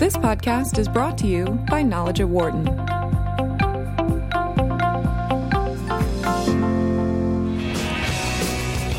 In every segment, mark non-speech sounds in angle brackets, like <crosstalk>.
This podcast is brought to you by Knowledge at Wharton.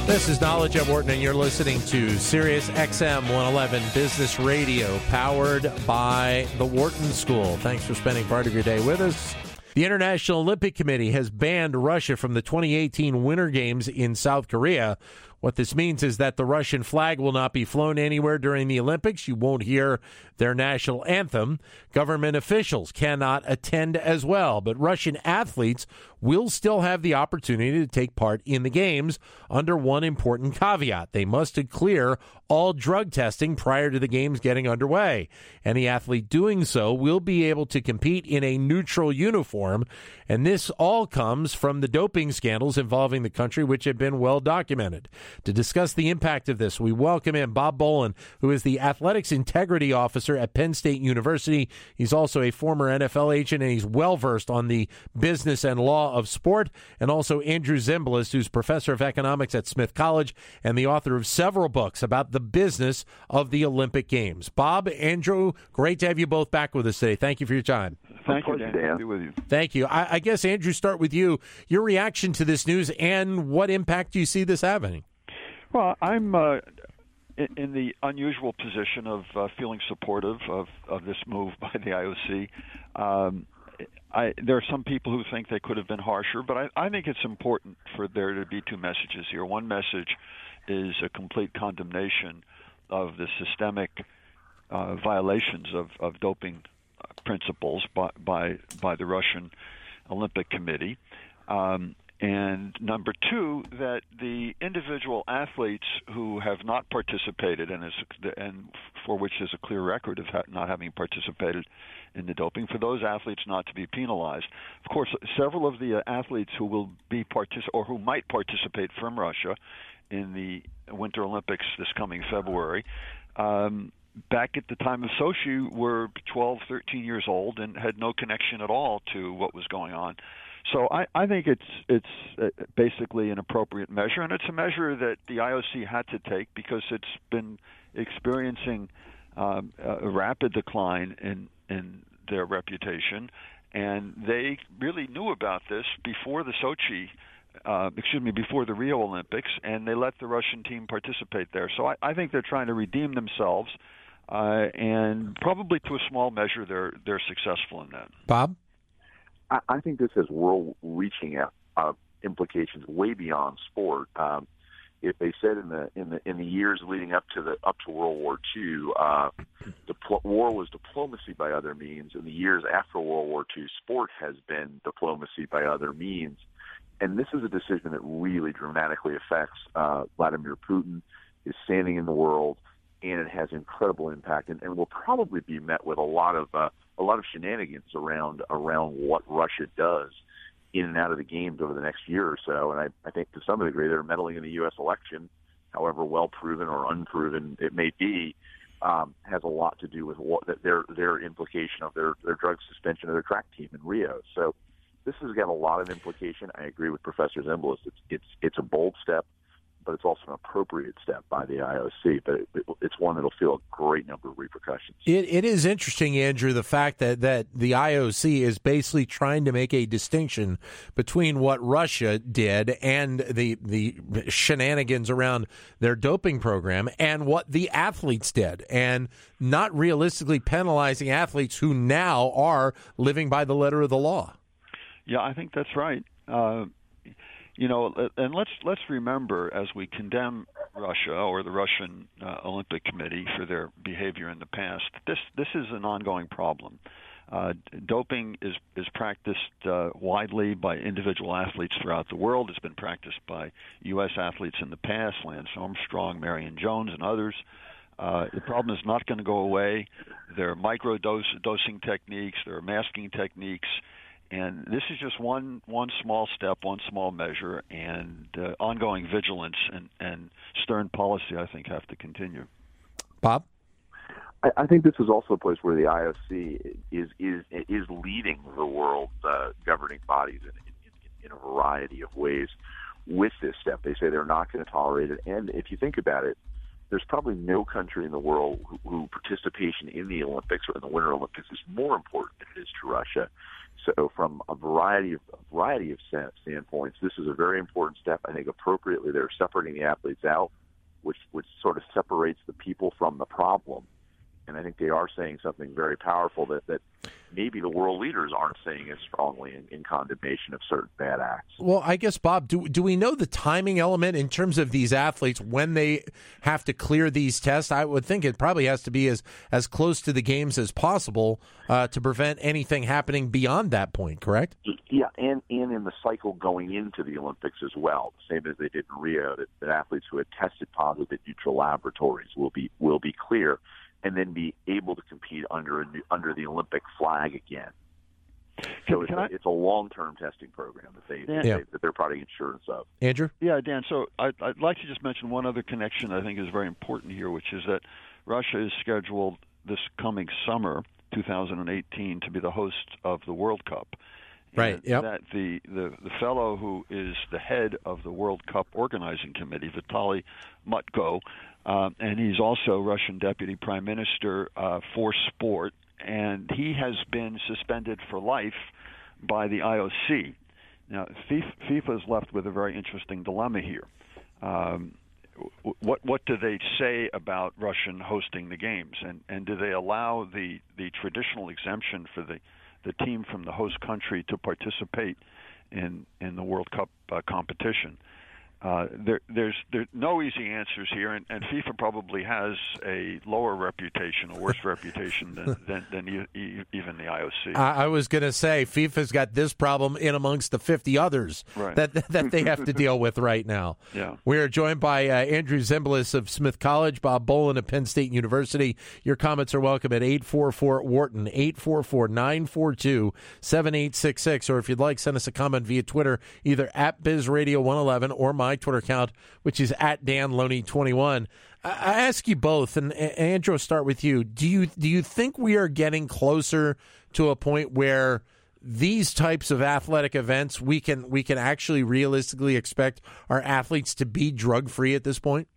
This is Knowledge at Wharton, and you're listening to Sirius XM 111 Business Radio, powered by the Wharton School. Thanks for spending part of your day with us. The International Olympic Committee has banned Russia from the 2018 Winter Games in South Korea. What this means is that the Russian flag will not be flown anywhere during the Olympics. You won't hear their national anthem. Government officials cannot attend as well, but Russian athletes will still have the opportunity to take part in the games under one important caveat. They must clear all drug testing prior to the games getting underway. Any athlete doing so will be able to compete in a neutral uniform, and this all comes from the doping scandals involving the country, which have been well documented. To discuss the impact of this, we welcome in Bob Boland, who is the Athletics Integrity Officer at Penn State University. He's also a former NFL agent, and he's well versed on the business and law of sport. And also Andrew Zimbalist, who's professor of economics at Smith College and the author of several books about the business of the Olympic Games. Bob, Andrew, great to have you both back with us today. Thank you for your time. Thank you, Dan. Dan. With you. Thank you. I, I guess Andrew, start with you. Your reaction to this news and what impact do you see this having? Well, I'm uh, in the unusual position of uh, feeling supportive of, of this move <laughs> by the IOC. Um, I, there are some people who think they could have been harsher, but I, I think it's important for there to be two messages here. One message is a complete condemnation of the systemic uh, violations of, of doping principles by, by by the Russian Olympic Committee, um, and number two, that the individual athletes who have not participated and, is, and for which there's a clear record of not having participated in the doping, for those athletes not to be penalized. Of course, several of the uh, athletes who will be partic- or who might participate from Russia in the Winter Olympics this coming February. Um, back at the time of Sochi were 12, 13 years old and had no connection at all to what was going on. So I, I think it's it's uh, basically an appropriate measure, and it's a measure that the IOC had to take because it's been experiencing um, a rapid decline in in their reputation, and they really knew about this before the Sochi. Uh, excuse me, before the Rio Olympics, and they let the Russian team participate there. So I, I think they're trying to redeem themselves, uh, and probably to a small measure, they're they're successful in that. Bob. I, I think this has world-reaching uh, implications way beyond sport. Um, if they said in the in the in the years leading up to the up to World War II, uh, dipl- war was diplomacy by other means. In the years after World War II, sport has been diplomacy by other means. And this is a decision that really dramatically affects uh, Vladimir Putin, his standing in the world, and it has incredible impact, and, and will probably be met with a lot of uh, a lot of shenanigans around around what Russia does in and out of the games over the next year or so. And I, I think to some degree they're meddling in the U.S. election, however well proven or unproven it may be, um, has a lot to do with what their their implication of their their drug suspension of their track team in Rio. So this has got a lot of implication. I agree with Professor Zimbalist. It's it's it's a bold step but it's also an appropriate step by the IOC. But it, it's one that'll feel a great number of repercussions. It, it is interesting, Andrew, the fact that, that the IOC is basically trying to make a distinction between what Russia did and the the shenanigans around their doping program and what the athletes did, and not realistically penalizing athletes who now are living by the letter of the law. Yeah, I think that's right. Uh, you know, and let's let's remember as we condemn Russia or the Russian uh, Olympic Committee for their behavior in the past, this this is an ongoing problem. Uh, doping is is practiced uh, widely by individual athletes throughout the world. It's been practiced by U.S. athletes in the past, Lance Armstrong, Marion Jones, and others. Uh, the problem is not going to go away. There are micro dosing techniques. There are masking techniques and this is just one one small step, one small measure, and uh, ongoing vigilance and, and stern policy, I think, have to continue. Bob, I, I think this is also a place where the IOC is is is leading the world uh, governing bodies in, in, in a variety of ways with this step. They say they're not going to tolerate it, and if you think about it, there's probably no country in the world who, who participation in the Olympics or in the Winter Olympics is more important than it is to Russia. So, from a variety of a variety of standpoints, this is a very important step. I think appropriately they're separating the athletes out, which which sort of separates the people from the problem and I think they are saying something very powerful that, that maybe the world leaders aren't saying as strongly in, in, condemnation of certain bad acts. Well, I guess Bob, do do we know the timing element in terms of these athletes when they have to clear these tests? I would think it probably has to be as as close to the games as possible uh, to prevent anything happening beyond that point. Correct? Yeah, and and in the cycle going into the Olympics as well, same as they did in Rio, that, that athletes who had tested positive at neutral laboratories will be will be clear and then be able to compete under a new, under the Olympic flag again. So it's, a, it's a long-term testing program that they, yeah. they that they're providing insurance of. Andrew, yeah, Dan. So I'd, I'd like to just mention one other connection I think is very important here, which is that Russia is scheduled this coming summer, 2018, to be the host of the World Cup. Right. Yeah. That the, the the fellow who is the head of the World Cup organizing committee, Vitaly Mutko, uh, and he's also Russian deputy prime minister uh, for sport, and he has been suspended for life by the IOC. Now, FIFA is left with a very interesting dilemma here. Um, what what do they say about Russian hosting the games, and and do they allow the the traditional exemption for the the team from the host country to participate in in the World Cup uh, competition? Uh, there, there's there no easy answers here, and, and, FIFA probably has a lower reputation, a worse reputation than, <laughs> than, than you, even the IOC. I, I was going to say FIFA's got this problem in amongst the 50 others right. that that they have to deal with right now. <laughs> Yeah. We are joined by uh, Andrew Zimbalist of Smith College, Bob Boland of Penn State University. Your comments are welcome at 844 Wharton, 844 942 7866. Or if you'd like, send us a comment via Twitter, either at BizRadio111 or my my Twitter account, which is at Dan Loney 21. I ask you both, and Andrew, I'll start with you. Do you do you think we are getting closer to a point where these types of athletic events we can we can actually realistically expect our athletes to be drug free at this point?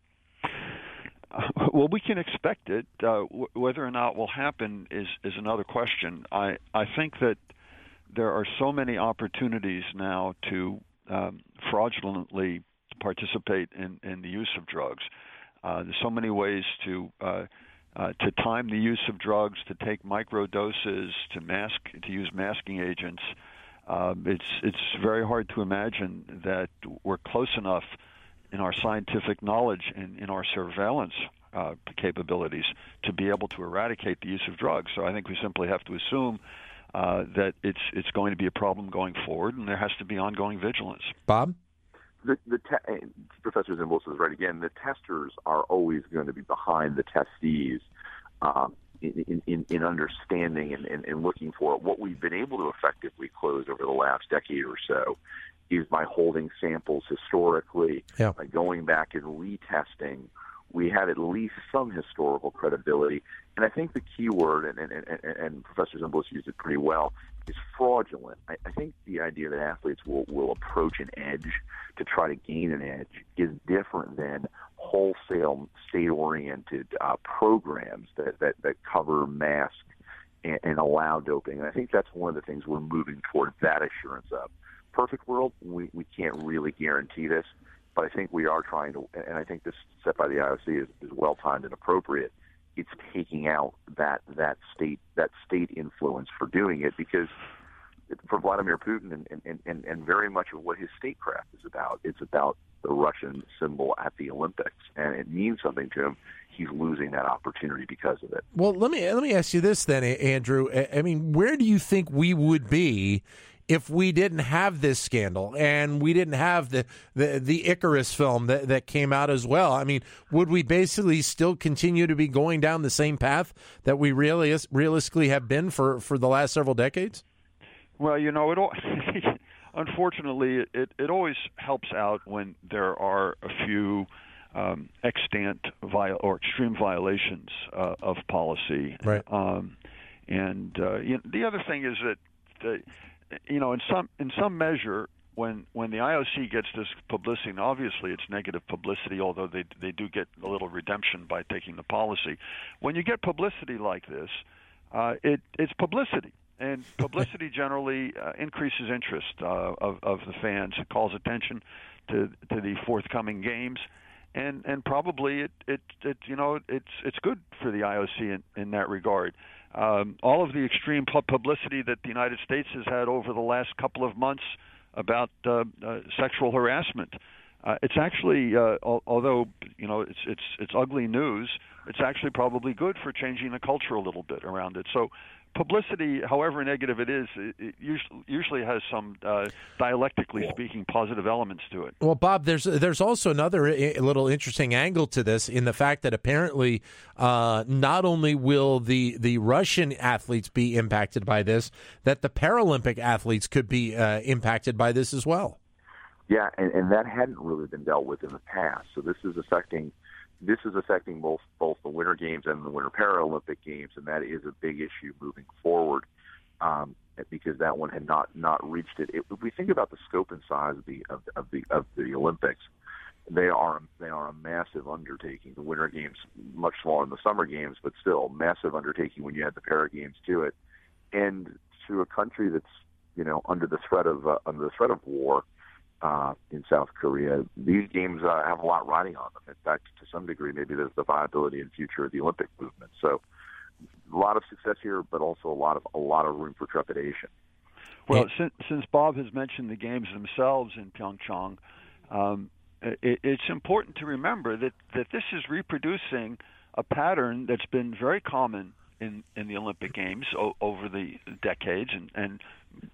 well, we can expect it. Uh, w- whether or not it will happen is is another question. I I think that there are so many opportunities now to um, fraudulently participate in, in the use of drugs. Uh, there's so many ways to uh, uh, to time the use of drugs, to take micro doses, to mask, to use masking agents. Um, it's it's very hard to imagine that we're close enough in our scientific knowledge and in our surveillance uh, capabilities to be able to eradicate the use of drugs. So I think we simply have to assume uh, that it's it's going to be a problem going forward, and there has to be ongoing vigilance. Bob the, the te- Professor Zimbalist is right again. The testers are always going to be behind the testees um, in, in, in, understanding and, and, and looking for it. What we've been able to effectively close over the last decade or so is by holding samples historically, yeah. by going back and retesting. We have at least some historical credibility. And I think the key word, and, and, and, and Professor Zimbalist used it pretty well, is fraudulent. I, I think the idea that athletes will, will approach an edge to try to gain an edge is different than wholesale state-oriented uh, programs that, that, that cover mask and, and allow doping. And I think that's one of the things we're moving toward that assurance of. Perfect world, we, we can't really guarantee this, but I think we are trying to, and I think this set by the IOC is, is well timed and appropriate it's taking out that that state that state influence for doing it because for Vladimir Putin and, and, and, and very much of what his statecraft is about. It's about the Russian symbol at the Olympics, and it means something to him. He's losing that opportunity because of it. Well, let me let me ask you this then, Andrew. I mean, where do you think we would be if we didn't have this scandal and we didn't have the, the, the Icarus film that, that came out as well, I mean, would we basically still continue to be going down the same path that we really realistically have been for, for the last several decades? Well, you know, it all, <laughs> unfortunately it, it always helps out when there are a few um, extant viol- or extreme violations uh, of policy. Right. Um, and uh, you know, the other thing is that the, you know, in some in some measure, when when the IOC gets this publicity, and obviously it's negative publicity, although they they do get a little redemption by taking the policy. When you get publicity like this, uh, it it's publicity, and <laughs> publicity generally uh, increases interest uh, of of the fans. It calls attention to to the forthcoming games, and and probably it it, it you know it's it's good for the IOC in, in that regard. Um, all of the extreme publicity that the United States has had over the last couple of months about uh, uh, sexual harassment. Uh, it's actually, uh, al- although you know it's it's it's ugly news, it's actually probably good for changing the culture a little bit around it. So publicity, however negative it is, it usually has some uh, dialectically speaking positive elements to it. Well, Bob, there's there's also another little interesting angle to this in the fact that apparently uh, not only will the the Russian athletes be impacted by this, that the Paralympic athletes could be uh, impacted by this as well. Yeah, and, and that hadn't really been dealt with in the past. So this is affecting this is affecting both both the Winter Games and the Winter Paralympic Games, and that is a big issue moving forward um, because that one had not not reached it. If we think about the scope and size of the of, of the of the Olympics, they are they are a massive undertaking. The Winter Games much smaller than the Summer Games, but still massive undertaking when you add the Para Games to it, and to a country that's you know under the threat of uh, under the threat of war in South Korea. These games uh, have a lot riding on them. In fact, to some degree, maybe there's the viability and future of the Olympic movement. So, a lot of success here, but also a lot of a lot of room for trepidation. Well, since, since Bob has mentioned the games themselves in Pyeongchang, um, it, it's important to remember that that this is reproducing a pattern that's been very common in in the Olympic Games o- over the decades, and and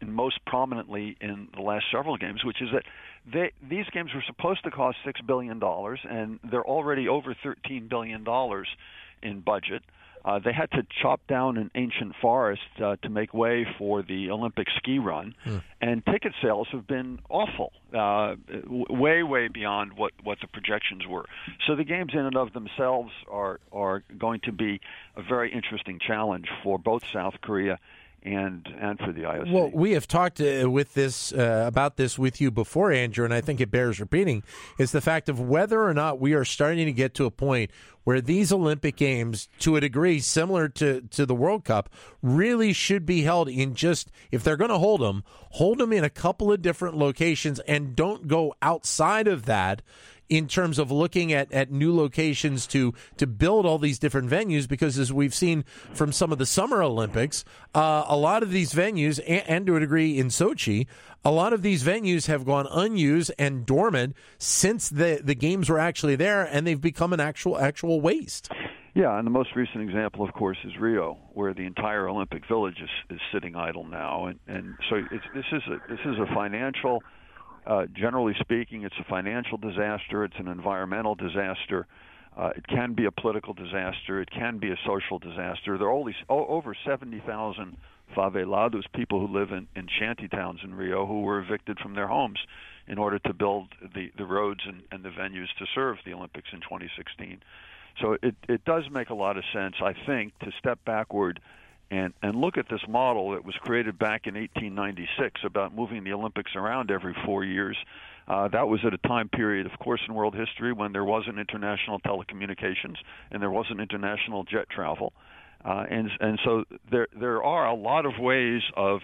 most prominently in the last several games, which is that they, these games were supposed to cost six billion dollars, and they're already over thirteen billion dollars in budget. Uh, they had to chop down an ancient forest uh, to make way for the Olympic ski run, hmm. and ticket sales have been awful, uh, way, way beyond what, what the projections were. So the games in and of themselves are are going to be a very interesting challenge for both South Korea and and for the IOC. Well, we have talked uh, with this uh, about this with you before, Andrew, and I think it bears repeating. Is the fact of whether or not we are starting to get to a point where these Olympic Games, to a degree similar to to the World Cup, really should be held in just if they're going to hold them, hold them in a couple of different locations, and don't go outside of that in terms of looking at, at new locations to to build all these different venues because as we've seen from some of the summer Olympics, uh, a lot of these venues and, and to a degree in Sochi, a lot of these venues have gone unused and dormant since the the games were actually there and they've become an actual actual waste. Yeah, and the most recent example, of course, is Rio, where the entire Olympic Village is, is sitting idle now, and and so this is a this is a financial uh, generally speaking, it's a financial disaster, it's an environmental disaster, uh, it can be a political disaster, it can be a social disaster. There are only over 70,000 favelados, people who live in, in shanty towns in Rio, who were evicted from their homes in order to build the, the roads and, and the venues to serve the Olympics in 2016. So it, it does make a lot of sense, I think, to step backward and and look at this model that was created back in 1896 about moving the Olympics around every four years. Uh, that was at a time period, of course, in world history when there wasn't international telecommunications and there wasn't international jet travel, uh, and and so there there are a lot of ways of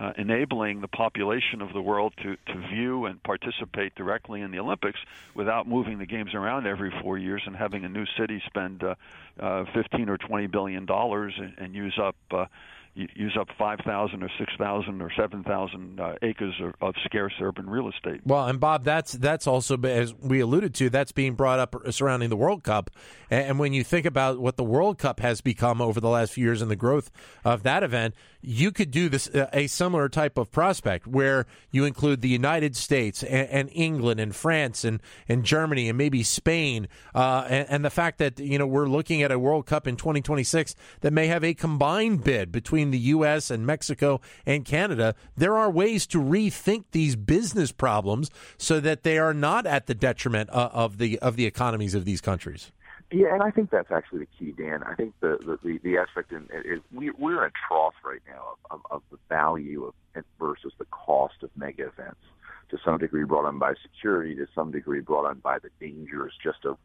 uh, enabling the population of the world to, to view and participate directly in the Olympics without moving the games around every four years and having a new city spend uh, uh, 15 or 20 billion dollars and, and use up uh, use up 5,000 or 6,000 or 7,000 uh, acres of, of, scarce urban real estate. Well, and Bob, that's that's also as we alluded to, that's being brought up surrounding the World Cup. And when you think about what the World Cup has become over the last few years and the growth of that event, you could do this uh, a similar type of prospect where you include the United States and, and England and France and, and Germany and maybe Spain, uh, and, and the fact that you know we're looking at a World Cup in 2026 that may have a combined bid between between the U.S. and Mexico and Canada, there are ways to rethink these business problems so that they are not at the detriment uh, of the of the economies of these countries. Yeah, and I think that's actually the key, Dan. I think the the, the, the aspect in is we, we're in a trough right now of, of, of the value of versus the cost of mega events. to some degree brought on by security, to some degree brought on by the dangers just of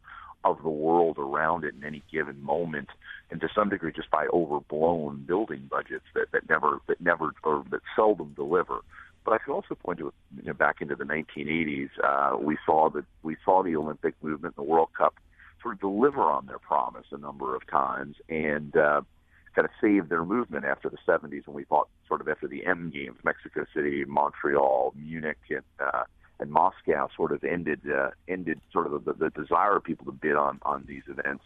of the world around it in any given moment, and to some degree just by overblown building budgets that, that never that never or that seldom deliver. But I could also point to you know, back into the 1980s. Uh, we saw that we saw the Olympic movement, and the World Cup, sort of deliver on their promise a number of times, and uh, kind of save their movement after the 70s when we thought sort of after the M games, Mexico City, Montreal, Munich, and uh, and Moscow sort of ended uh, ended sort of the, the desire of people to bid on on these events.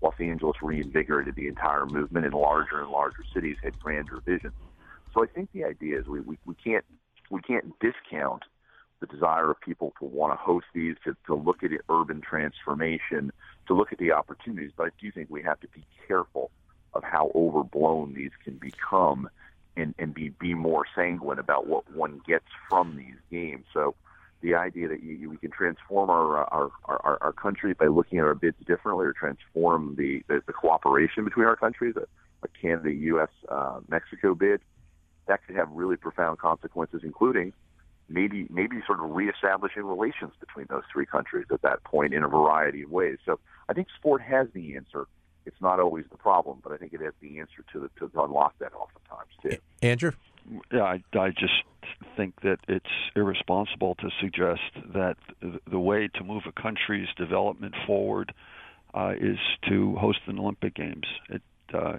Los Angeles reinvigorated the entire movement, and larger and larger cities had grander visions. So I think the idea is we, we, we can't we can't discount the desire of people to want to host these, to, to look at urban transformation, to look at the opportunities. But I do think we have to be careful of how overblown these can become and, and be, be more sanguine about what one gets from these games. So the idea that you, we can transform our, our, our, our country by looking at our bids differently or transform the, the, the cooperation between our countries, a, a Canada, U.S., uh, Mexico bid, that could have really profound consequences, including maybe maybe sort of reestablishing relations between those three countries at that point in a variety of ways. So I think sport has the answer. It's not always the problem, but I think it has the answer to the, to unlock that oftentimes too. Andrew, I, I just think that it's irresponsible to suggest that the way to move a country's development forward uh, is to host an Olympic Games. It, uh,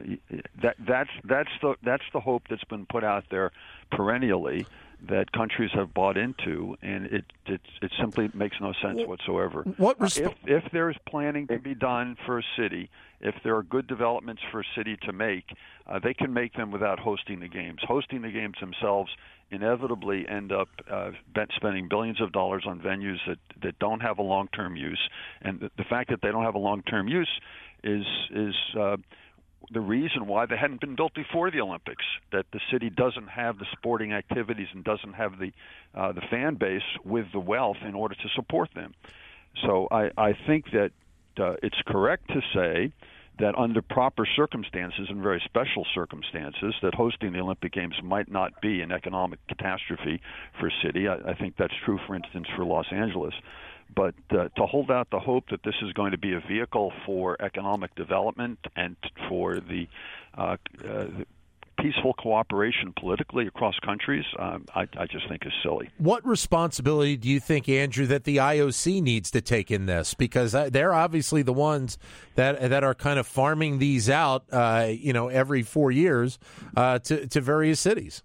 that that's that's the that's the hope that's been put out there perennially that countries have bought into, and it it, it simply makes no sense whatsoever. What resp- uh, if if there is planning to be done for a city, if there are good developments for a city to make, uh, they can make them without hosting the games. Hosting the games themselves inevitably end up uh, spending billions of dollars on venues that that don't have a long-term use, and the, the fact that they don't have a long-term use is is uh, the reason why they hadn't been built before the Olympics. That the city doesn't have the sporting activities and doesn't have the uh, the fan base with the wealth in order to support them. So I, I think that uh, it's correct to say that under proper circumstances and very special circumstances, that hosting the Olympic Games might not be an economic catastrophe for a city. I, I think that's true, for instance, for Los Angeles. But uh, to hold out the hope that this is going to be a vehicle for economic development and for the uh, uh, peaceful cooperation politically across countries, um, I, I, just think is silly. What responsibility do you think, Andrew, that the IOC needs to take in this? Because they're obviously the ones that that are kind of farming these out, uh, you know, every four years uh, to to various cities.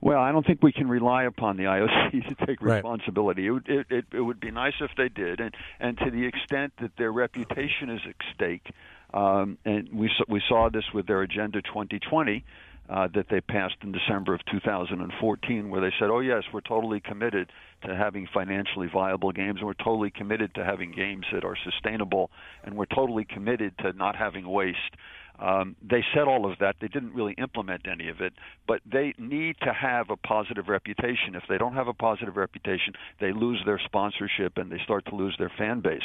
Well, I don't think we can rely upon the IOC <laughs> to take responsibility. Right. It, it, it, would be nice if they did, and and to the extent that their reputation is at stake, um, and we we saw this with their Agenda 2020. Uh, that they passed in December of 2014, where they said, "Oh yes, we're totally committed to having financially viable games, and we're totally committed to having games that are sustainable, and we're totally committed to not having waste." Um, they said all of that. They didn't really implement any of it, but they need to have a positive reputation. If they don't have a positive reputation, they lose their sponsorship and they start to lose their fan base.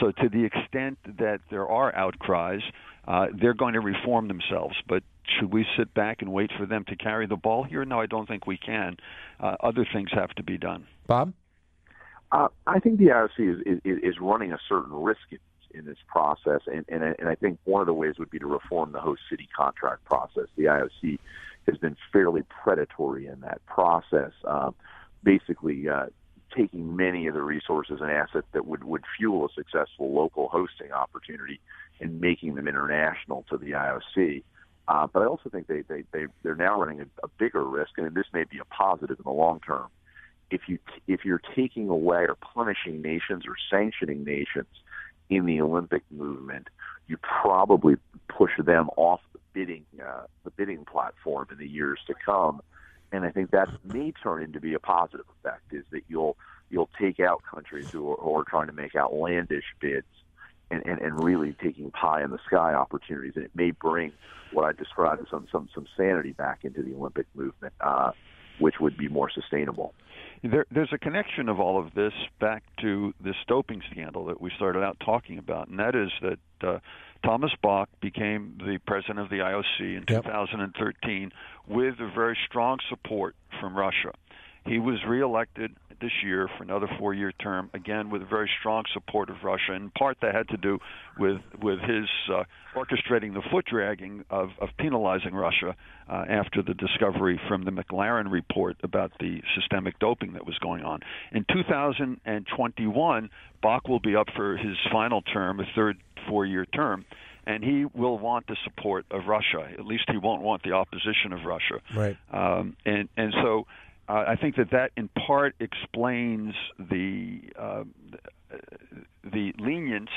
So, to the extent that there are outcries, uh, they're going to reform themselves. But should we sit back and wait for them to carry the ball here? No, I don't think we can. Uh, other things have to be done. Bob? Uh, I think the IOC is, is, is running a certain risk in this process. And, and, and I think one of the ways would be to reform the host city contract process. The IOC has been fairly predatory in that process, um, basically uh, taking many of the resources and assets that would, would fuel a successful local hosting opportunity and making them international to the IOC. Uh, but I also think they, they, they, they're now running a, a bigger risk, and this may be a positive in the long term. If you if you're taking away or punishing nations or sanctioning nations in the Olympic movement, you probably push them off the bidding uh, the bidding platform in the years to come. And I think that may turn into be a positive effect is that you'll you'll take out countries who are, who are trying to make outlandish bids and, and, and really taking pie in the sky opportunities, and it may bring what I described as some some some sanity back into the Olympic movement, uh, which would be more sustainable. There, there's a connection of all of this back to this doping scandal that we started out talking about, and that is that uh, Thomas Bach became the president of the IOC in yep. 2013 with a very strong support from Russia. He was reelected this year for another four-year term, again with very strong support of Russia. In part, that had to do with with his uh, orchestrating the foot dragging of, of penalizing Russia uh, after the discovery from the McLaren report about the systemic doping that was going on. In 2021, Bach will be up for his final term, a third four-year term and he will want the support of Russia. At least he won't want the opposition of Russia. Right. Um, and and so uh, I think that that in part explains the uh, the lenience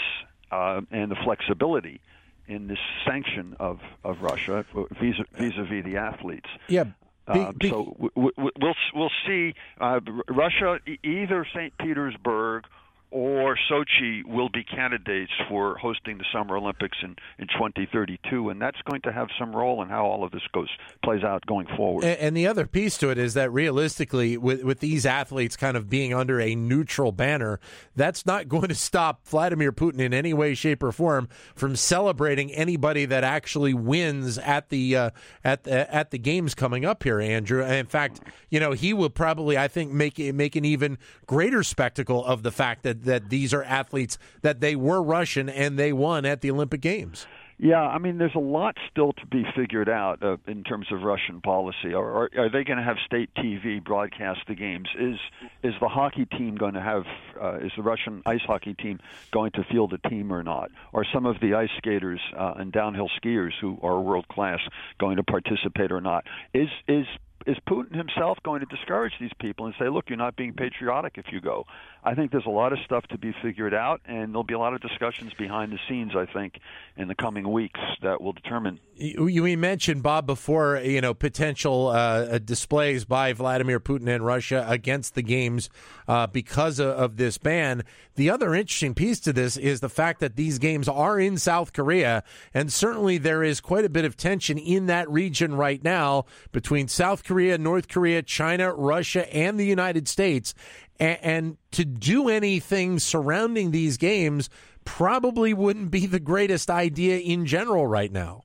uh, and the flexibility in this sanction of of Russia vis a vis the athletes. Yeah. Um, so we, we'll we'll see uh, Russia either St. Petersburg or Sochi will be candidates for hosting the Summer Olympics in, in 2032, and that's going to have some role in how all of this goes plays out going forward. And, and the other piece to it is that realistically, with with these athletes kind of being under a neutral banner, that's not going to stop Vladimir Putin in any way, shape, or form from celebrating anybody that actually wins at the uh, at the, at the games coming up here, Andrew. In fact, you know he will probably, I think, make make an even greater spectacle of the fact that that these are athletes that they were Russian and they won at the Olympic Games. Yeah, I mean, there's a lot still to be figured out uh, in terms of Russian policy. Are, are, are they going to have state TV broadcast the games? Is is the hockey team going to have? Uh, is the Russian ice hockey team going to field a team or not? Are some of the ice skaters uh, and downhill skiers who are world class going to participate or not? Is is is Putin himself going to discourage these people and say, "Look, you're not being patriotic if you go"? I think there's a lot of stuff to be figured out, and there'll be a lot of discussions behind the scenes. I think in the coming weeks that will determine. You, you mentioned Bob before, you know, potential uh, displays by Vladimir Putin and Russia against the games uh, because of, of this ban. The other interesting piece to this is the fact that these games are in South Korea, and certainly there is quite a bit of tension in that region right now between South Korea, North Korea, China, Russia, and the United States. And, to do anything surrounding these games probably wouldn't be the greatest idea in general right now.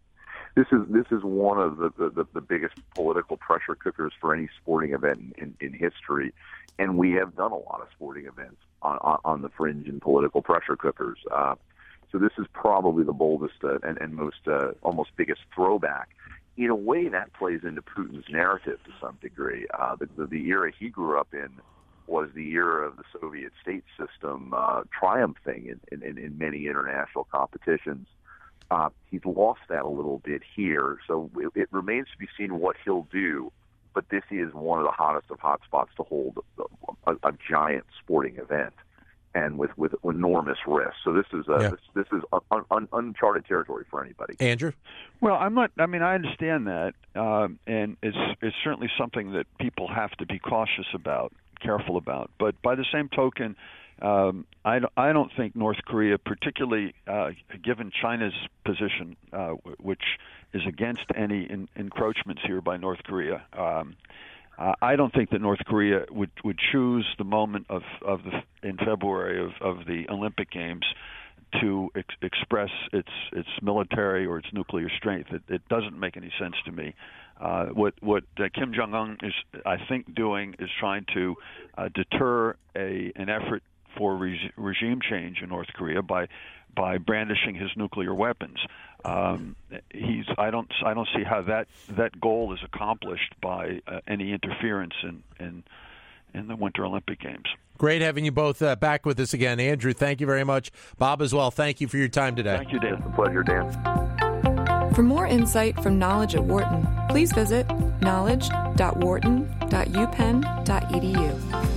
This is this is one of the, the, the biggest political pressure cookers for any sporting event in, in history, and we have done a lot of sporting events on, on, on the fringe and political pressure cookers. Uh, so this is probably the boldest uh, and, and most uh, almost biggest throwback. In a way, that plays into Putin's narrative to some degree. Uh, the, the, the era he grew up in was the era of the Soviet state system uh, triumphing in, in, in many international competitions. Uh, he's lost that a little bit here, so it, it remains to be seen what he'll do. But this is one of the hottest of hot spots to hold a, a, a giant sporting event, and with with enormous risk. So this is a, yeah. this, this is un, un, uncharted territory for anybody. Andrew, well, I'm not. I mean, I understand that, um, and it's it's certainly something that people have to be cautious about careful about. But by the same token, um, I, I don't think North Korea, particularly uh, given China's position, uh, which is against any in, encroachments here by North Korea, um, I don't think that North Korea would would choose the moment of of the in February of, of the Olympic Games to ex- express its its military or its nuclear strength. It, it doesn't make any sense to me. Uh, what what uh, Kim Jong Un is, I think, doing is trying to uh, deter a an effort for re- regime change in North Korea by by brandishing his nuclear weapons. Um, he's I don't I don't see how that that goal is accomplished by uh, any interference in in in the Winter Olympic Games. Great having you both uh, back with us again, Andrew. Thank you very much, Bob as well. Thank you for your time today. Thank you, Dan. It's a pleasure, Dan. For more insight from Knowledge at Wharton, please visit knowledge.wharton.upenn.edu.